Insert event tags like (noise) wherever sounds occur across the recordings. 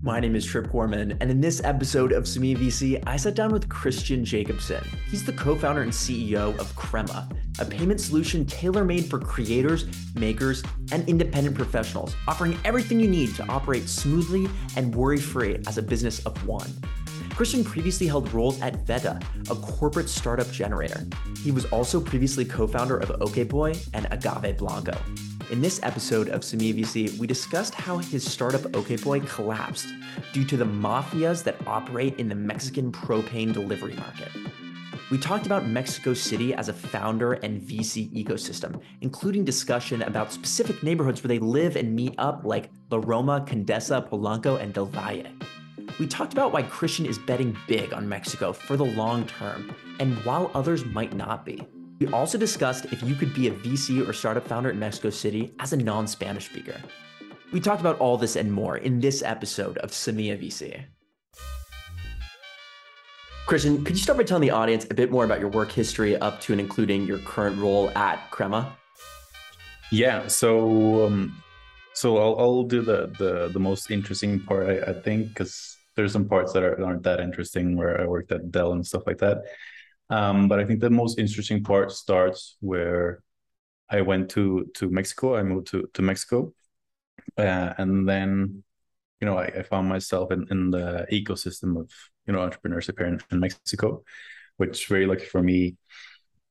My name is Trip Gorman, and in this episode of Semilla VC, I sat down with Christian Jacobsen. He's the co founder and CEO of Crema, a payment solution tailor made for creators, makers, and independent professionals, offering everything you need to operate smoothly and worry free as a business of one. Christian previously held roles at Vetta, a corporate startup generator. He was also previously co founder of OkBoy and Agave Blanco. In this episode of Semilla VC, we discussed how his startup OkBoy collapsed due to the mafias that operate in the Mexican propane delivery market. We talked about Mexico City as a founder and VC ecosystem, including discussion about specific neighborhoods where they live and meet up, like La Roma, Condesa, Polanco, and Del Valle. We talked about why Christian is betting big on Mexico for the long term, and while others might not be. We also discussed if you could be a VC or startup founder in Mexico City as a non Spanish speaker. We talked about all this and more in this episode of Semilla VC. Christian, could you start by telling the audience a bit more about your work history up to and including your current role at Crema? Yeah, so um, so I'll, I'll do the, the the most interesting part, I, I think, because there's some parts that are, aren't that interesting where I worked at Dell and stuff like that. Um, but I think the most interesting part starts where I went to to Mexico. I moved to to Mexico, uh, and then you know I, I, found myself in, in the ecosystem of you know entrepreneurship here in, in Mexico, which very lucky for me.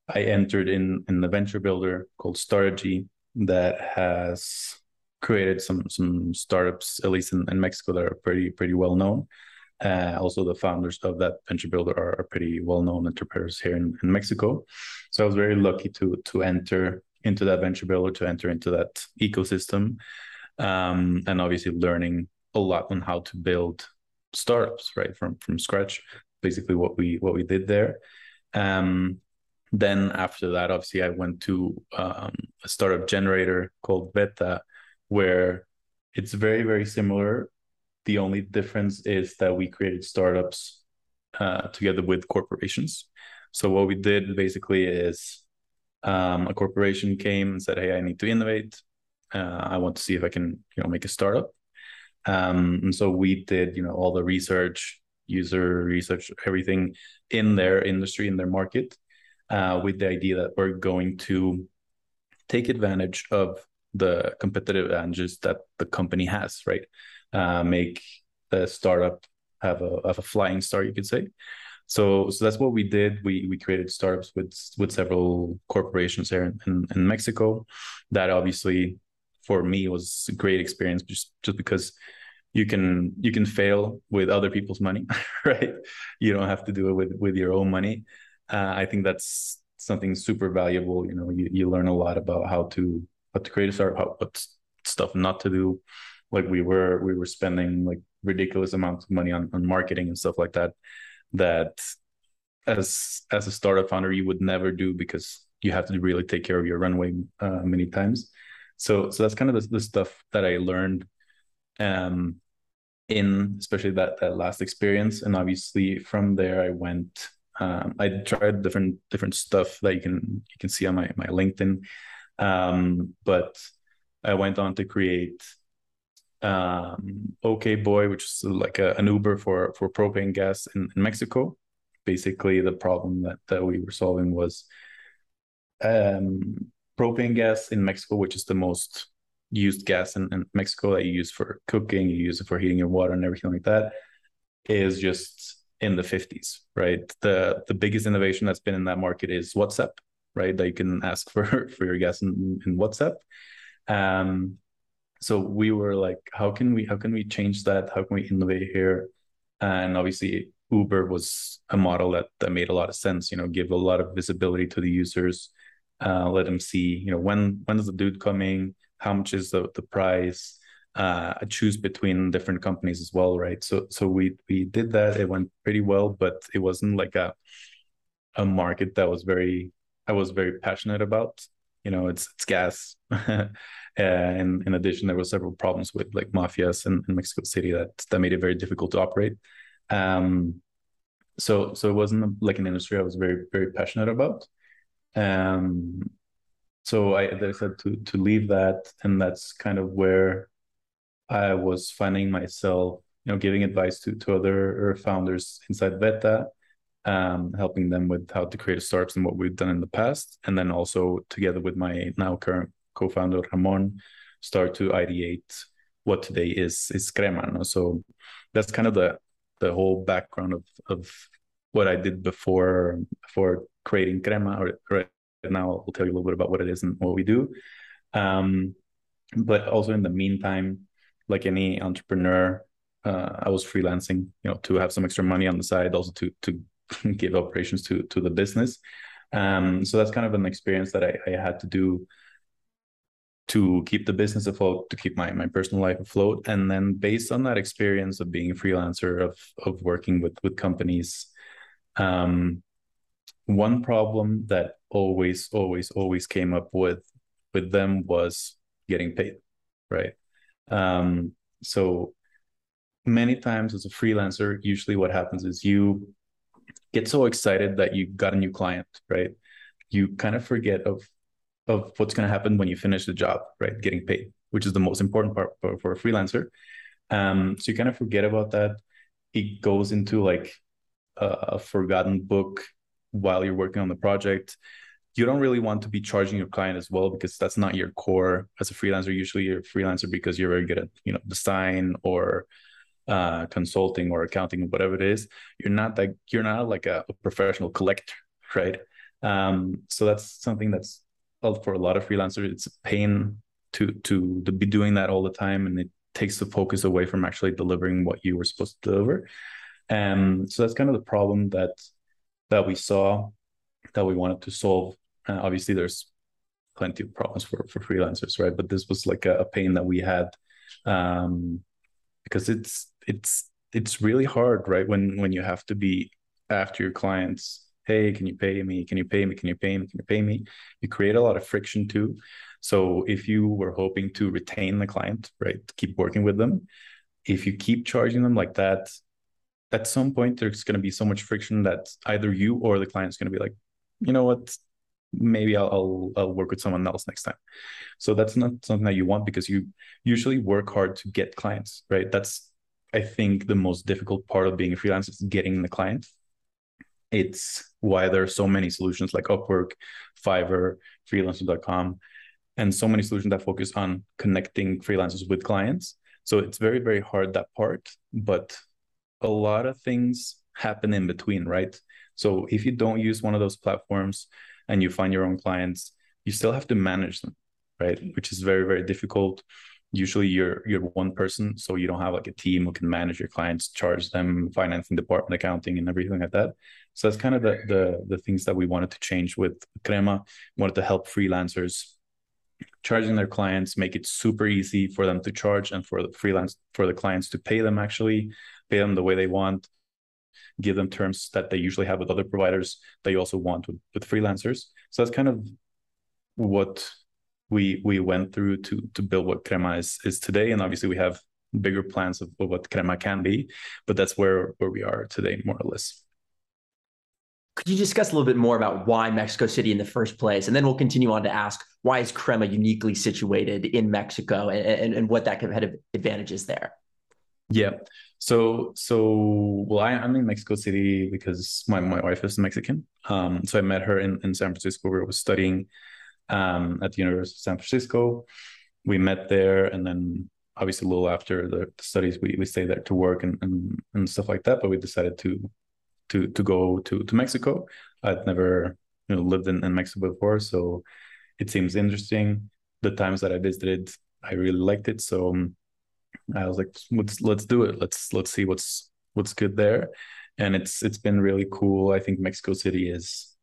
I entered in in the venture builder called Startegy that has created some some startups at least in, in Mexico that are pretty pretty well known. Uh, also, the founders of that venture builder are, are pretty well-known entrepreneurs here in, in, Mexico. So I was very lucky to to enter into that venture builder, to enter into that ecosystem, um, and obviously learning a lot on how to build startups right from from scratch. Basically, what we what we did there. Um, then after that, obviously, I went to um, a startup generator called Vetta, where it's very very similar the only difference is that we created startups uh, together with corporations. So what we did basically is um, a corporation came and said, "Hey, I need to innovate. Uh, I want to see if I can, you know, make a startup." Um, and so we did, you know, all the research, user research, everything in their industry, in their market, uh, with the idea that we're going to take advantage of the competitive advantages that the company has, right? Uh, make the startup have a have a flying start, you could say. So so that's what we did. We we created startups with with several corporations here in, in, in Mexico. That obviously for me was a great experience just just because you can you can fail with other people's money (laughs) right you don't have to do it with with your own money uh, i think that's something super valuable you know you, you learn a lot about how to how to create a startup how, what stuff not to do like we were we were spending like ridiculous amounts of money on, on marketing and stuff like that that as as a startup founder you would never do because you have to really take care of your runway uh, many times. So so that's kind of the, the stuff that i learned um in especially that that last experience. And obviously from there i went um, i tried different different stuff that you can you can see on my my linkedin. Um, but i went on to create um, OK Boy, which is like a, an Uber for for propane gas in, in, Mexico. Basically, the problem that that we were solving was um, propane gas in Mexico, which is the most used gas in, in, Mexico that you use for cooking, you use it for heating your water and everything like that, is just in the 50s, right? The the biggest innovation that's been in that market is WhatsApp, right? That you can ask for (laughs) for your gas in, in WhatsApp. Um, so we were like how can we how can we change that? How can we innovate here? And obviously uber was a model that that made a lot of sense you know give a lot of visibility to the users uh, let them see you know when when is the dude coming? How much is the, the price? Uh, choose between different companies as well right? So so we we did that. It went pretty well but it wasn't like a a market that was very i was very passionate about. You know it's it's gas (laughs) and in addition, there were several problems with like mafias in, in Mexico City that that made it very difficult to operate. Um, so so it wasn't like an industry I was very very passionate about. Um, so I, I said to to leave that, and that's kind of where I was finding myself, you know giving advice to to other founders inside Vetta, um, helping them with how to create startups and what we've done in the past, and then also together with my now current co-founder Ramon, start to ideate what today is is Crema. No? So that's kind of the the whole background of of what I did before before creating Crema. Right now, I'll tell you a little bit about what it is and what we do. Um, but also in the meantime, like any entrepreneur, uh, I was freelancing, you know, to have some extra money on the side, also to to (laughs) give operations to to the business. Um, so that's kind of an experience that I, I had to do to keep the business afloat, to keep my my personal life afloat, and then based on that experience of being a freelancer, of of working with with companies, um, one problem that always always always came up with with them was getting paid, right? Um, so many times as a freelancer, usually what happens is you get so excited that you got a new client, right? You kind of forget of of what's going to happen when you finish the job, right? Getting paid, which is the most important part for, for a freelancer. Um, so you kind of forget about that. It goes into like a, forgotten book while you're working on the project you don't really want to be charging your client as well because that's not your core as a freelancer usually you're a freelancer because you're very good at you know design or uh, consulting or accounting or whatever it is you're not like you're not like a, a professional collector (laughs) right um, so that's something that's for a lot of freelancers it's a pain to to to be doing that all the time and it takes the focus away from actually delivering what you were supposed to deliver um so that's kind of the problem that that we saw that we wanted to solve uh, obviously, there's plenty of problems for for freelancers, right? But this was like a, a pain that we had um, because it's it's it's really hard, right? When when you have to be after your clients. Hey, can you pay me? Can you pay me? Can you pay me? Can you pay me? You create a lot of friction too. So if you were hoping to retain the client, right, keep working with them, if you keep charging them like that, at some point there's going to be so much friction that either you or the client's going to be like, you know what, maybe I'll, I'll, I'll work with someone else next time. So that's not something that you want because you usually work hard to get clients, right? That's I think the most difficult part of being a freelancer is getting the client. It's why there are so many solutions like Upwork, Fiverr, freelancer.com, and so many solutions that focus on connecting freelancers with clients. So it's very, very hard that part, but a lot of things happen in between, right? So if you don't use one of those platforms, and you find your own clients, you still have to manage them, right? Mm-hmm. Which is very, very difficult. Usually you're you're one person, so you don't have like a team who can manage your clients, charge them, financing department, accounting, and everything like that. So that's kind of the the the things that we wanted to change with Crema. We wanted to help freelancers charging their clients, make it super easy for them to charge and for the freelance for the clients to pay them actually, pay them the way they want give them terms that they usually have with other providers that you also want with, with freelancers. So that's kind of what we we went through to to build what Crema is is today. And obviously we have bigger plans of, of what Crema can be, but that's where where we are today, more or less. Could you discuss a little bit more about why Mexico City in the first place? And then we'll continue on to ask why is Crema uniquely situated in Mexico and, and, and what that competitive advantage is there? Yeah. So so well, I, am in Mexico City because my, my wife is Mexican. Um, so I met her in, in San Francisco where I was studying um, at the University of San Francisco. We met there and then obviously a little after the studies we, we stayed there to work and, and, and stuff like that, but we decided to to to go to to Mexico. I'd never you know lived in, in Mexico before, so it seems interesting. The times that I visited, I really liked it. So um, I was like, let's let's do it. Let's let's see what's what's good there. And it's it's been really cool. I think Mexico City is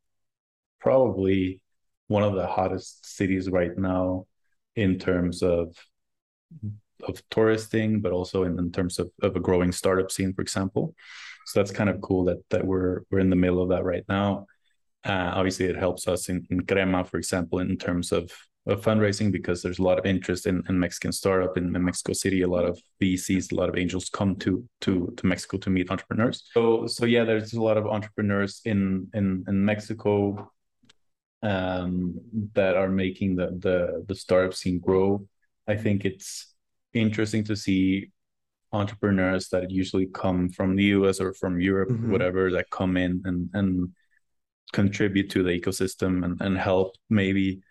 probably one of the hottest cities right now in terms of of touristing, but also in, in terms of, of a growing startup scene, for example. So that's kind of cool that that we're we're in the middle of that right now. Uh, obviously, it helps us in, in Crema, for example, in terms of of fundraising because there's a lot of interest in, in Mexican startup in, in, Mexico City. A lot of VCs, a lot of angels come to to to Mexico to meet entrepreneurs. So so yeah, there's a lot of entrepreneurs in in in Mexico um, that are making the the the startup scene grow. I think it's interesting to see entrepreneurs that usually come from the US or from Europe, mm-hmm. whatever, that come in and and contribute to the ecosystem and, and help maybe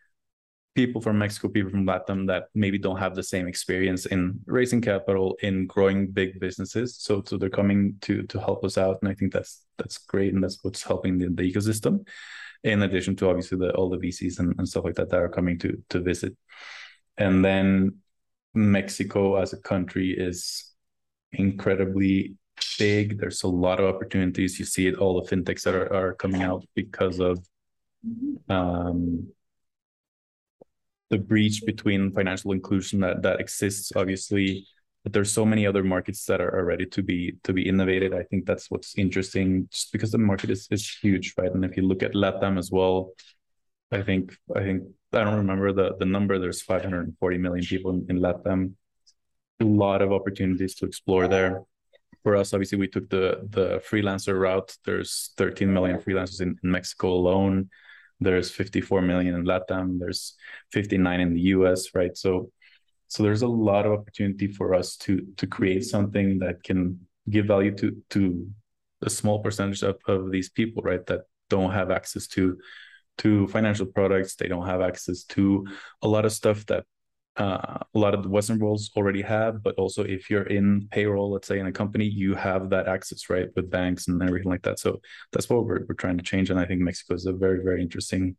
people from Mexico, people from Latam that maybe don't have the same experience in raising capital, in growing big businesses. So so they're coming to to help us out. And I think that's that's great. And that's what's helping the, the ecosystem. In addition to obviously the all the VCs and, and stuff like that that are coming to to visit. And then Mexico as a country is incredibly big. There's a lot of opportunities. You see it, all the fintechs that are, are coming out because of um, the breach between financial inclusion that, that exists, obviously. But there's so many other markets that are, ready to be to be innovated. I think that's what's interesting, just because the market is, is huge, right? And if you look at LATAM as well, I think I think I don't remember the the number. There's 540 million people in, in LATAM. A lot of opportunities to explore there for us, obviously, we took the the freelancer route. There's 13 million freelancers in, in Mexico alone. There's 54 million in Latam. There's 59 in the US, right? So, so there's a lot of opportunity for us to to create something that can give value to to a small percentage of, of these people, right? That don't have access to to financial products. They don't have access to a lot of stuff that uh, a lot of the Western worlds already have, but also if you're in payroll, let's say in a company, you have that access, right, with banks and everything like that. So that's what we're, we're trying to change. And I think Mexico is a very, very interesting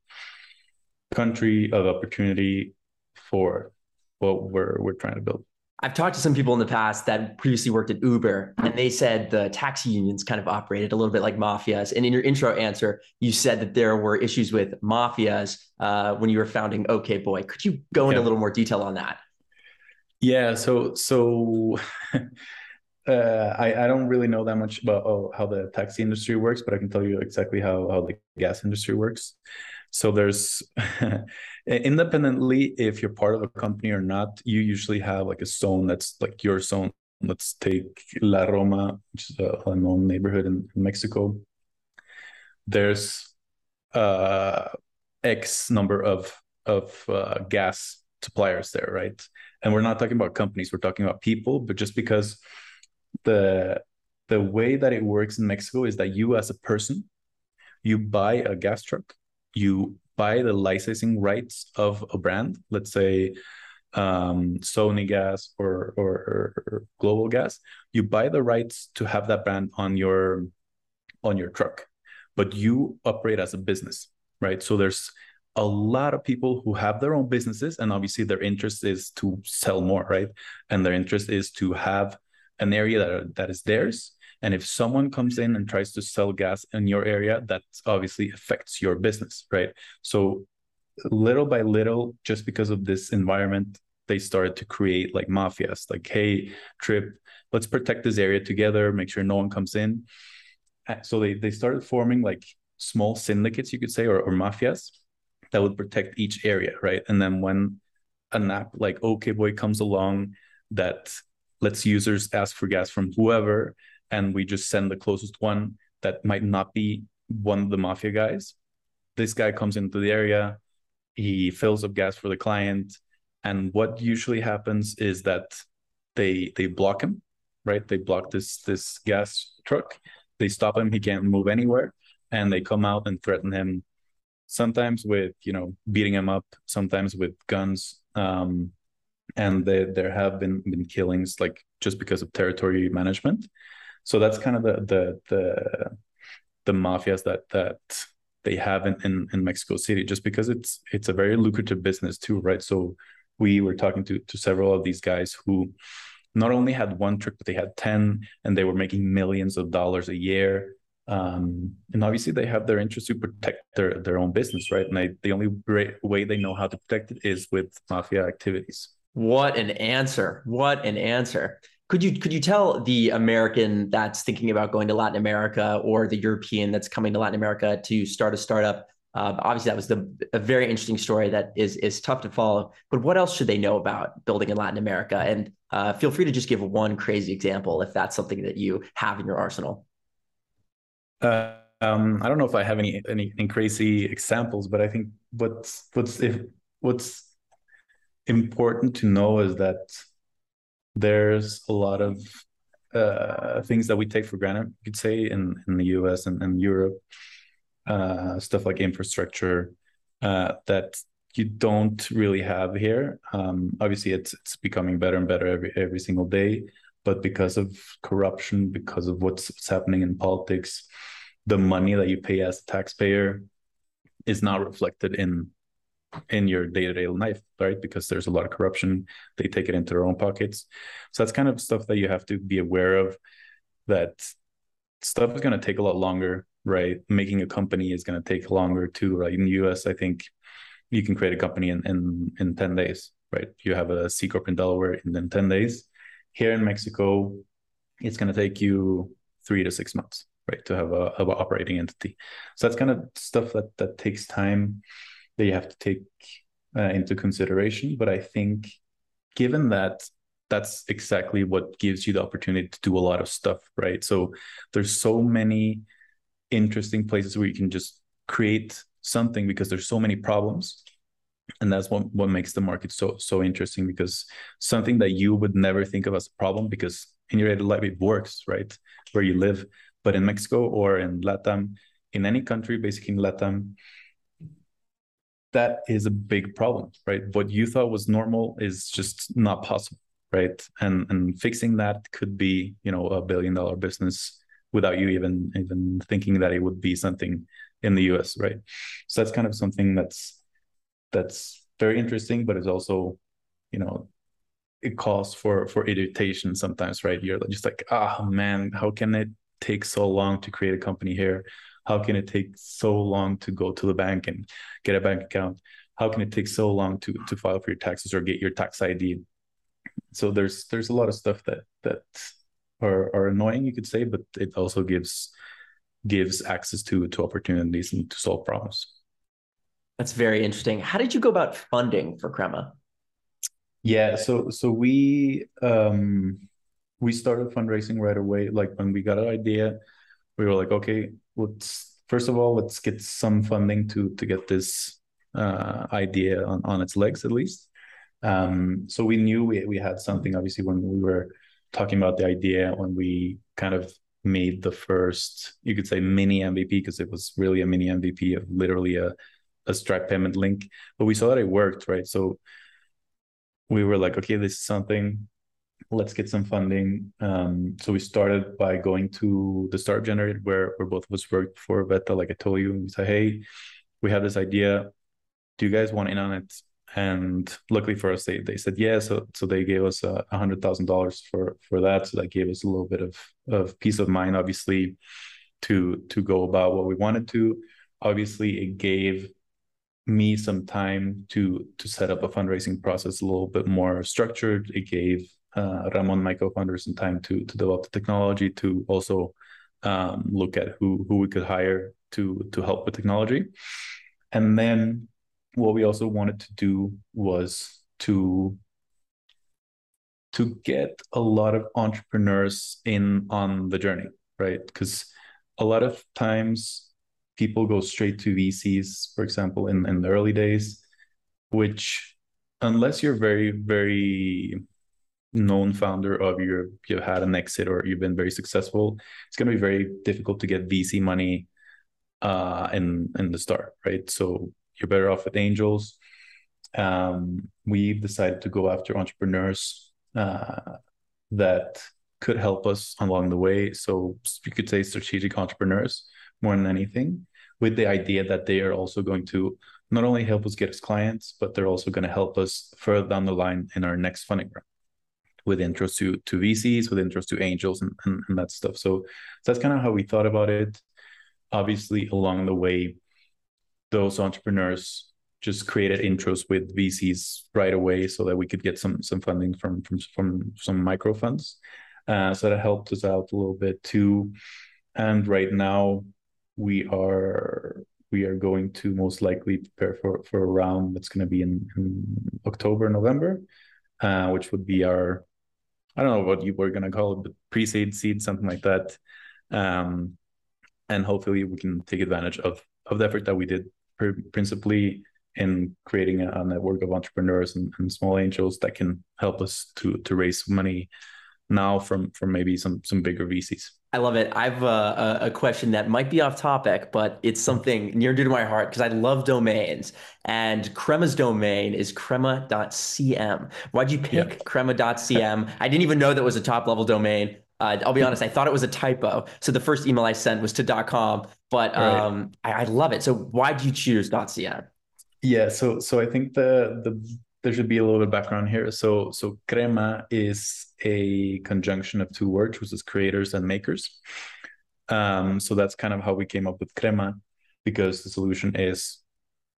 country of opportunity for what we're we're trying to build. I've talked to some people in the past that previously worked at Uber, and they said the taxi unions kind of operated a little bit like mafias. And in your intro answer, you said that there were issues with mafias uh, when you were founding OK Boy. Could you go into yeah. a little more detail on that? Yeah. So so. (laughs) uh, I, I don't really know that much about oh, how the taxi industry works, but I can tell you exactly how, how the gas industry works. So there's (laughs) independently, if you're part of a company or not, you usually have like a zone that's like your zone. Let's take La Roma, which is a, a known neighborhood in, in Mexico. There's uh, X number of of uh, gas suppliers there, right? And we're not talking about companies; we're talking about people. But just because the the way that it works in Mexico is that you, as a person, you buy a gas truck you buy the licensing rights of a brand, let's say um, Sonigas or, or, or Global Gas, you buy the rights to have that brand on your on your truck, but you operate as a business, right? So there's a lot of people who have their own businesses, and obviously their interest is to sell more, right? And their interest is to have an area that that is theirs and if someone comes in and tries to sell gas in your area, that obviously affects your business, right? So little by little, just because of this environment, they started to create like mafias, like, hey, Trip, let's protect this area together, make sure no one comes in. So they, they started forming like small syndicates, you could say, or, or mafias that would protect each area, right? And then when an app like Okboy comes along that lets users ask for gas from whoever and we just send the closest one that might not be one of the mafia guys. This guy comes into the area, he fills up gas for the client, and what usually happens is that they they block him, right? They block this this gas truck. They stop him. He can't move anywhere, and they come out and threaten him. Sometimes with you know beating him up, sometimes with guns. Um, and they, there have been been killings like just because of territory management so that's kind of the the the the mafias that that they have in, in, in Mexico City, just because it's it's a very lucrative business too, right? So we were talking to to several of these guys who not only had one trick, but they had ten, and they were making millions of dollars a year. Um, and obviously, they have their interest to protect their their own business, right? And they, the only way they know how to protect it is with mafia activities. What an answer! What an answer! Could you could you tell the American that's thinking about going to Latin America or the European that's coming to Latin America to start a startup? Uh, obviously, that was the, a very interesting story that is is tough to follow. But what else should they know about building in Latin America? And uh, feel free to just give one crazy example if that's something that you have in your arsenal. Uh, um, I don't know if I have any, any any crazy examples, but I think what's what's if what's important to know is that there's a lot of uh, things that we take for granted, you could say, in in the U.S. and, and Europe, uh, stuff like infrastructure uh, that you don't really have here. Um, obviously, it's it's becoming better and better every every single day, but because of corruption, because of what's, what's happening in politics, the money that you pay as a taxpayer is not reflected in in your day-to-day life right? Because there's a lot of corruption. They take it into their own pockets. So that's kind of stuff that you have to be aware of that stuff is going to take a lot longer right? Making a company is going to take longer too right? In the us i think you can create a company in in, in 10 days right? You have a c corp in delaware in then 10 days. Here in mexico it's going to take you three to six months right to have a, have operating entity. So that's kind of stuff that that takes time that you have to take uh, into consideration. But i think given that that's exactly what gives you the opportunity to do a lot of stuff right? So there's so many interesting places where you can just create something because there's so many problems. And that's what, what makes the market so so interesting because something that you would never think of as a problem because in your daily life it works right where you live. But in Mexico or in Latam, in any country, basically in Latam, that is a big problem, right? What you thought was normal is just not possible, right? And and fixing that could be, you know, a billion dollar business without you even even thinking that it would be something in the US, right? So that's kind of something that's that's very interesting, but it's also, you know, it calls for for irritation sometimes, right? You're just like, ah, oh, man, how can it take so long to create a company here? How can it take so long to go to the bank and get a bank account? How can it take so long to to file for your taxes or get your tax ID? So there's there's a lot of stuff that that are are annoying, you could say, but it also gives gives access to to opportunities and to solve problems. That's very interesting. How did you go about funding for Crema? Yeah, so so we um we started fundraising right away. Like when we got an idea, we were like, okay, let's first of all let's get some funding to to get this uh, idea on, on its legs at least. Um, so we knew we we had something obviously when we were talking about the idea when we kind of made the first you could say mini MVP because it was really a mini MVP of literally a a Stripe payment link, but we saw that it worked, right? So we were like, okay, this is something let's get some funding. Um, so we started by going to the startup generator where, where both of us worked for Vetta, like I told you. And we said, hey, we have this idea. Do you guys want in on it? And luckily for us, they, they said yeah. So so they gave us a hundred thousand dollars for for that. So that gave us a little bit of of peace of mind, obviously, to to go about what we wanted to. Obviously, it gave me some time to to set up a fundraising process a little bit more structured. It gave uh, Ramon, my co-founder, some time to to develop the technology to also um, look at who who we could hire to to help with technology, and then what we also wanted to do was to to get a lot of entrepreneurs in on the journey, right? Because a lot of times people go straight to VCs, for example, in, in the early days, which unless you're very, very known founder of your you've had an exit or you've been very successful, it's going to be very difficult to get VC money uh, in in the start, right? So you're better off with angels. Um, we've decided to go after entrepreneurs uh, that could help us along the way. So you could say strategic entrepreneurs more than anything, with the idea that they are also going to not only help us get us clients, but they're also going to help us further down the line in our next funding round with intros to to VCs, with intros to angels, and, and, and that stuff. So, so that's kind of how we thought about it. Obviously, along the way, those entrepreneurs just created intros with VCs right away, so that we could get some some funding from from from some micro funds. Uh, so that helped us out a little bit too. And right now, we are we are going to most likely prepare for for a round that's going to be in, in October, November, uh, which would be our I don't know what you were gonna call it, but pre-seed, seed, something like that. Um, and hopefully we can take advantage of of the effort that we did principally in creating a, network of entrepreneurs and, and, small angels that can help us to to raise money now from from maybe some some bigger VCs. I love it. I've uh, a, a question that might be off topic, but it's something near dear to my heart because I love domains. And Crema's domain is crema.cm. Why'd you pick yeah. crema.cm? I didn't even know that was a top level domain. Uh, I'll be honest, I thought it was a typo. So the first email I sent was to .com, but um, right. I, I, love it. So why did you choose .cm? Yeah, so so I think the the there should be a little bit of background here. So so crema is a conjunction of two words, which is creators and makers. Um, so that's kind of how we came up with crema, because the solution is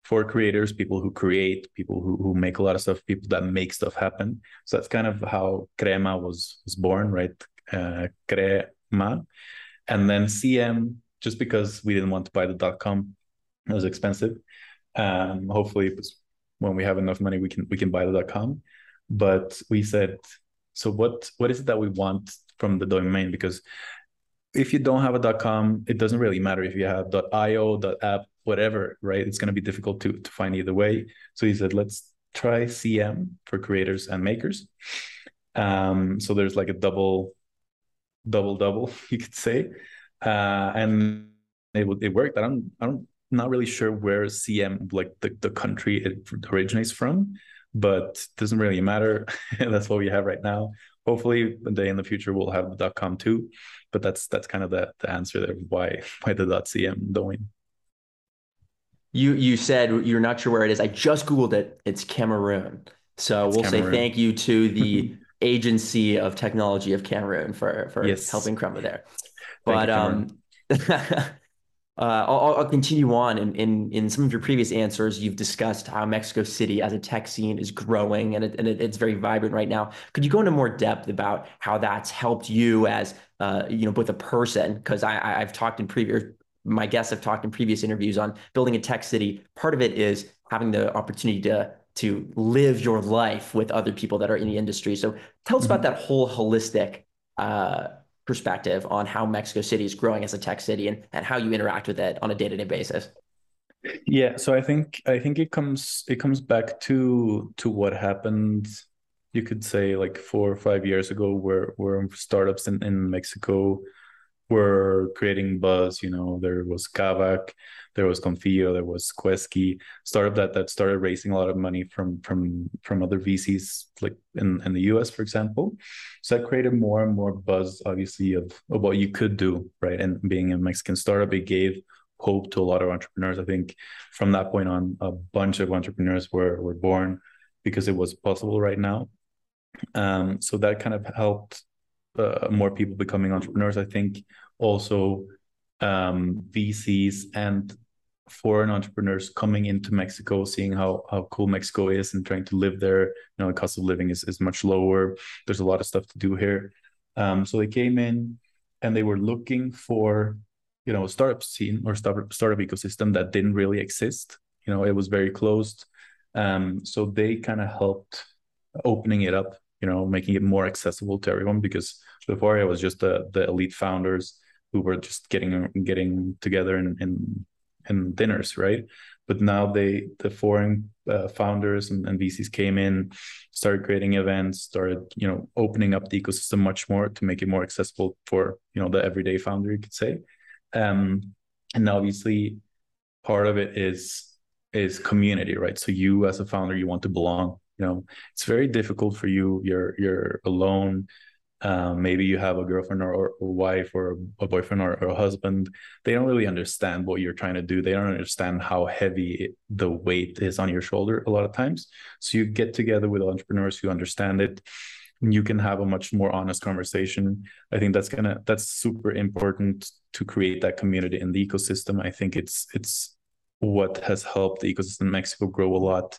for creators, people who create, people who, who make a lot of stuff, people that make stuff happen. So that's kind of how crema was was born, right? Uh, crema, and then CM just because we didn't want to buy the dot com, it was expensive. Um, hopefully, when we have enough money, we can we can buy the com. But we said so what what is it that we want from the domain? Because if you don't have a .com, it doesn't really matter if you have .io, .app, whatever, right? It's going to be difficult to to find either way. So he said, let's try CM for creators and makers. Um, so there's like a double, double, double, (laughs) you could say, uh, and it it worked. I don't, I don't, not really sure where CM, like the the country it originates from, but doesn't really matter. (laughs) that's what we have right now. Hopefully, one day in the future we'll have the .com too, but that's that's kind of the, the answer there why (laughs) why the .cm domain. You you said you're not sure where it is. I just googled it. It's Cameroon. So it's we'll Cameroon. say thank you to the (laughs) Agency of Technology of Cameroon for for yes. helping Crema there. But um Uh, I'll, I'll, continue on. In, in in some of your previous answers, you've discussed how Mexico City as a tech scene is growing and, it, and it, it's very vibrant right now. Could you go into more depth about how that's helped you as uh, you know both a person? Because I, I've talked in previous my guests have talked in previous interviews on building a tech city. Part of it is having the opportunity to to live your life with other people that are in the industry. So tell us mm-hmm. about that whole holistic uh, perspective on how Mexico City is growing as a tech city and, and how you interact with it on a day-to-day basis. Yeah, so I think I think it comes it comes back to to what happened you could say like four or five years ago where where startups in, in Mexico were creating buzz. You know, there was Kavak, there was Konfio, there was Quesky, startup that that started raising a lot of money from from from other VCs like in, in the US, for example. So that created more and more buzz, obviously, of, of what you could do, right? And being a Mexican startup, it gave hope to a lot of entrepreneurs. I think from that point on, a bunch of entrepreneurs were were born because it was possible right now. Um, so that kind of helped uh, more people becoming entrepreneurs. I think also um, VCs and foreign entrepreneurs coming into Mexico, seeing how how cool Mexico is and trying to live there. You know, the cost of living is is much lower. There's a lot of stuff to do here. Um, so they came in and they were looking for you know startup scene or startup startup ecosystem that didn't really exist. You know, it was very closed. Um, so they kind of helped opening it up you know making it more accessible to everyone because before it was just the the elite founders who were just getting getting together in in, in dinners right? But now they the foreign uh, founders and, and vcs came in started creating events started you know opening up the ecosystem much more to make it more accessible for you know the everyday founder you could say. Um and obviously part of it is is community right? So you as a founder you want to belong you know? It's very difficult for you. You're you're alone um, maybe you have a girlfriend or, or a wife or a boyfriend or, or, a husband. They don't really understand what you're trying to do. They don't understand how heavy the weight is on your shoulder a lot of times. So you get together with entrepreneurs who understand it. And you can have a much more honest conversation. I think that's gonna that's super important to create that community in the ecosystem. I think it's it's what has helped the ecosystem in mexico grow a lot.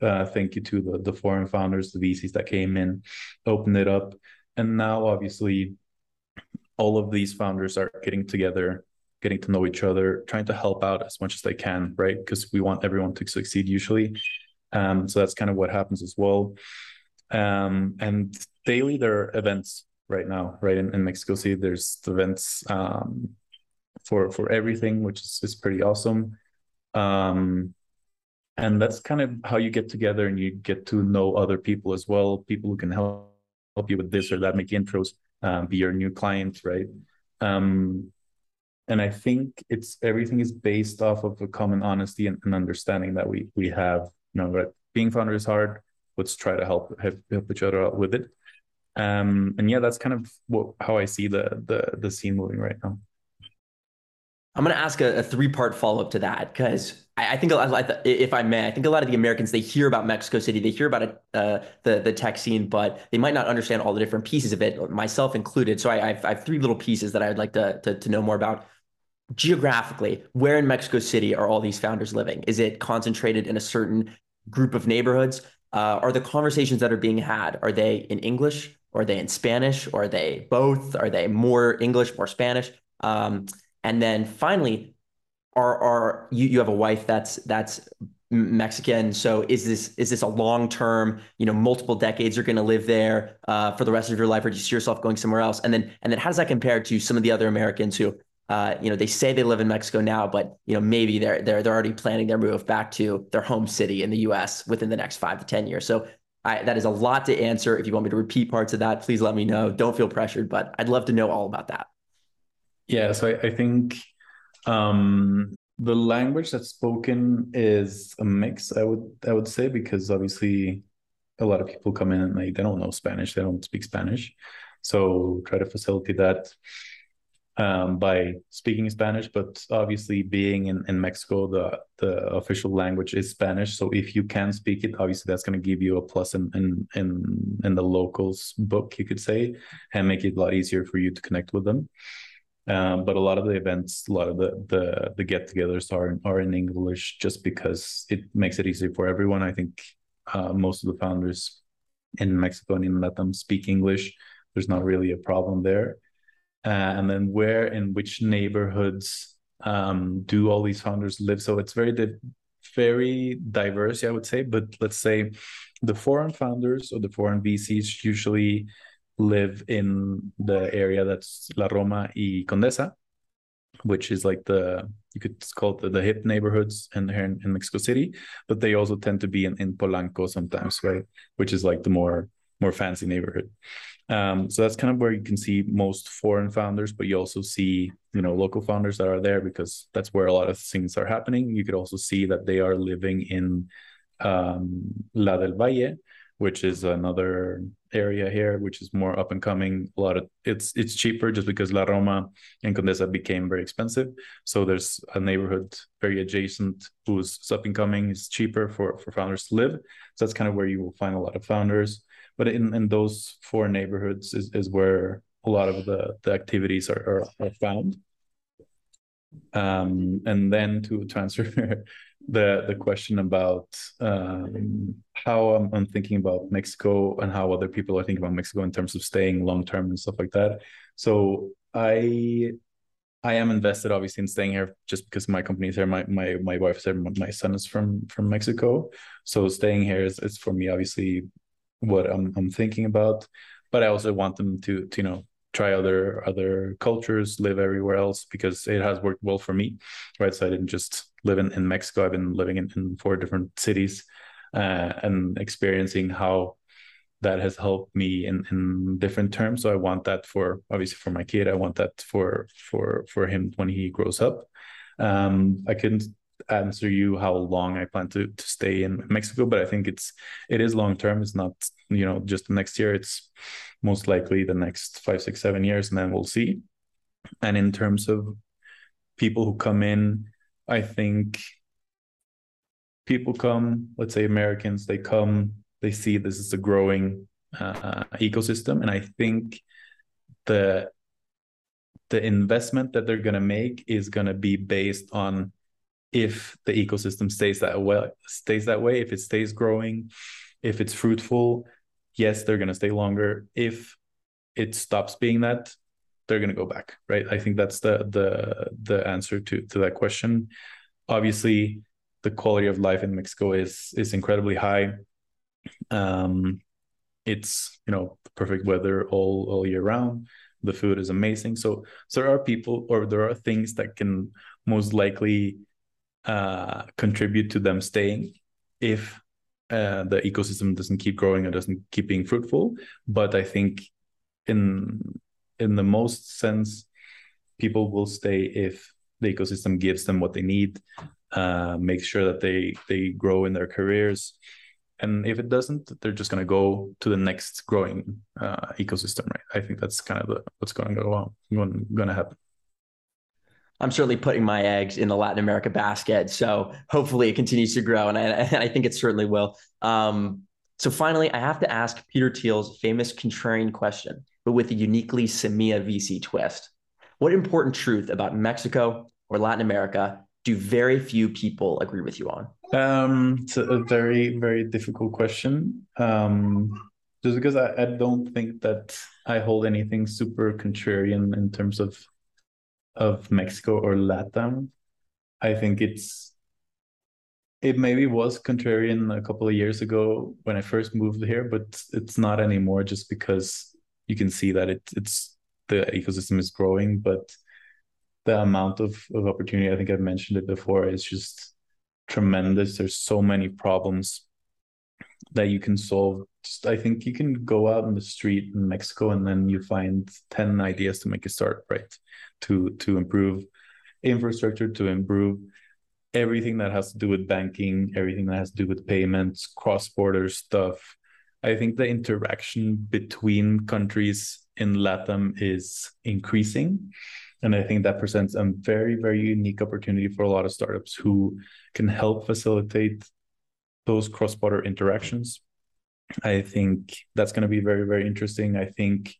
Uh, thank you to the, the foreign founders, the VCs that came in, opened it up. And now, obviously, all of these founders are getting together, getting to know each other, trying to help out as much as they can, right? Because we want everyone to succeed usually. Um, so that's kind of what happens as well. Um, and daily, there are events right now, right? In, in Mexico City, there's events um, for for everything, which is, is pretty awesome. Um, and that's kind of how you get together and you get to know other people as well people who can help help you with this or that, make intros, um, be your new client, right? Um, and I think it's everything is based off of a common honesty and, and understanding that we we have. You know, right? being founder is hard. Let's try to help help, help each other out with it. Um, and yeah, that's kind of what, how I see the the the scene moving right now. I'm going to ask a, a three part follow up to that because I, think, if I may, I think a lot of the Americans they hear about Mexico City, they hear about uh, the the tech scene, but they might not understand all the different pieces of it, myself included. So I, I've, I have three little pieces that I'd like to, to to know more about. Geographically, where in Mexico City are all these founders living? Is it concentrated in a certain group of neighborhoods? Uh, are the conversations that are being had are they in English? Are they in Spanish? Are they both? Are they more English, more Spanish? Um, and then finally, are are you you have a wife that's that's Mexican. So is this is this a long term, you know, multiple decades you're going to live there uh, for the rest of your life, or do you see yourself going somewhere else? And then and then how does that compare to some of the other Americans who, uh, you know, they say they live in Mexico now, but you know maybe they're they're they're already planning their move back to their home city in the U.S. within the next five to ten years. So I, that is a lot to answer. If you want me to repeat parts of that, please let me know. Don't feel pressured, but I'd love to know all about that. Yeah, so I, I think um, the language that's spoken is a mix. I would I would say because obviously a lot of people come in and like they don't know Spanish, they don't speak Spanish, so try to facilitate that um, by speaking Spanish. But obviously, being in, in Mexico, the the official language is Spanish. So if you can speak it, obviously that's going to give you a plus in in in in the locals book, you could say, and make it a lot easier for you to connect with them. Um, but a lot of the events, a lot of the the the get-togethers are are in English just because it makes it easy for everyone. I think uh, most of the founders in Mexico and in Latam speak English. There's not really a problem there. Uh, and then where in which neighborhoods um, do all these founders live? So it's very di- very diverse, I would say. But let's say the foreign founders or the foreign VCs usually live in the area that's La Roma y Condesa, which is like the you could call it the, the hip neighborhoods in here in, in, Mexico City, but they also tend to be in, in Polanco sometimes, right? Which is like the more more fancy neighborhood. Um, so that's kind of where you can see most foreign founders, but you also see you know local founders that are there because that's where a lot of things are happening. You could also see that they are living in um, La del Valle, which is another area here, which is more up and coming. A lot of it's it's cheaper just because La Roma and Condesa became very expensive. So there's a neighborhood very adjacent who's up and coming. It's cheaper for for founders to live. So that's kind of where you will find a lot of founders. But in in those four neighborhoods is is where a lot of the the activities are are, are found. Um, and then to answer (laughs) the the question about um, how I'm, I'm, thinking about Mexico and how other people are thinking about Mexico in terms of staying long term and stuff like that. So I I am invested obviously in staying here just because my company is here. My my my wife's here. My son is from from Mexico, so staying here is, is for me obviously what I'm I'm thinking about. But I also want them to to you know try other other cultures, live everywhere else because it has worked well for me, right? So I didn't just live in, in Mexico. I've been living in, in four different cities uh, and experiencing how that has helped me in, in different terms. So I want that for obviously for my kid. I want that for for for him when he grows up. Um, I couldn't answer you how long I plan to to stay in Mexico, but I think it's it is long term. It's not you know just next year. It's most likely the next five, six, seven years, and then we'll see. And in terms of people who come in, I think people come, let's say Americans, they come, they see this is a growing uh, ecosystem, and I think the the investment that they're going to make is going to be based on if the ecosystem stays that well stays that way if it stays growing if it's fruitful yes they're going to stay longer. If it stops being that they're going to go back right? I think that's the the the answer to to that question. Obviously the quality of life in mexico is is incredibly high. Um it's you know perfect weather all all year round. The food is amazing. So so there are people or there are things that can most likely uh contribute to them staying if uh, the ecosystem doesn't keep growing or doesn't keep being fruitful. But I think in in the most sense, people will stay if the ecosystem gives them what they need, uh, make sure that they they grow in their careers, and if it doesn't, they're just going to go to the next growing uh, ecosystem. Right? I think that's kind of the, what's going to go on, going to happen. I'm certainly putting my eggs in the Latin America basket. So hopefully it continues to grow, and I, and I think it certainly will. Um, so finally, I have to ask Peter Thiel's famous contrarian question, but with a uniquely Semilla VC twist. What important truth about Mexico or Latin America do very few people agree with you on? Um, it's a very, very difficult question. Um, just because I, I don't think that I hold anything super contrarian in terms of of Mexico or Latam. I think it's it maybe was contrarian a couple of years ago when I first moved here, but it's not anymore just because you can see that it it's the ecosystem is growing, but the amount of, of opportunity, I think I've mentioned it before, is just tremendous. There's so many problems that you can solve. Just, I think you can go out in the street in Mexico and then you find 10 ideas to make a start, right? To to improve infrastructure, to improve everything that has to do with banking, everything that has to do with payments, cross-border stuff. I think the interaction between countries in LATAM is increasing. And I think that presents a very, very unique opportunity for a lot of startups who can help facilitate those cross border interactions. I think that's going to be very, very interesting. I think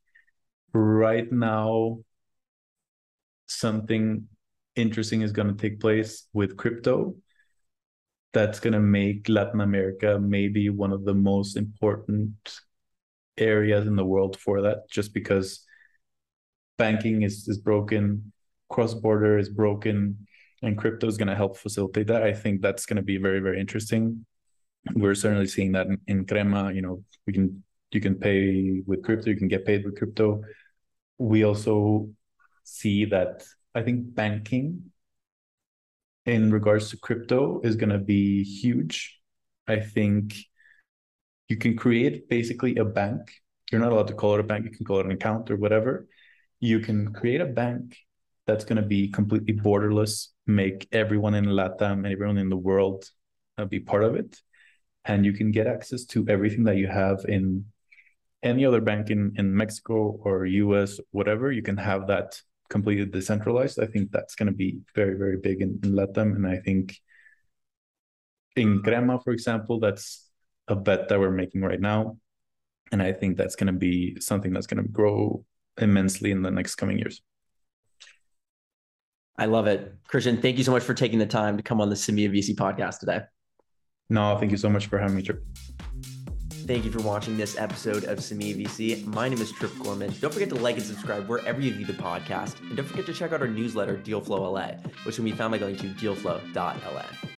right now, something interesting is going to take place with crypto that's going to make Latin America maybe one of the most important areas in the world for that, just because banking is, is broken, cross border is broken, and crypto is going to help facilitate that. I think that's going to be very, very interesting. We're certainly seeing that in, in Crema. You know, we can you can pay with crypto, you can get paid with crypto. We also see that I think banking in regards to crypto is going to be huge. I think you can create basically a bank. You're not allowed to call it a bank. You can call it an account or whatever. You can create a bank that's going to be completely borderless, make everyone in LATAM and everyone in the world uh, be part of it. And you can get access to everything that you have in any other bank in, in Mexico or US, whatever. You can have that completely decentralized. I think that's going to be very, very big in, in LATAM. And I think in Crema, for example, that's a bet that we're making right now. And I think that's going to be something that's going to grow immensely in the next coming years. I love it. Christian, thank you so much for taking the time to come on the Semilla VC podcast today. No, thank you so much for having me, Trip. Thank you for watching this episode of Semilla VC. My name is Trip Gorman. Don't forget to like and subscribe wherever you view the podcast. And don't forget to check out our newsletter, Dealflow LA, which can be found by going to dealflow.la.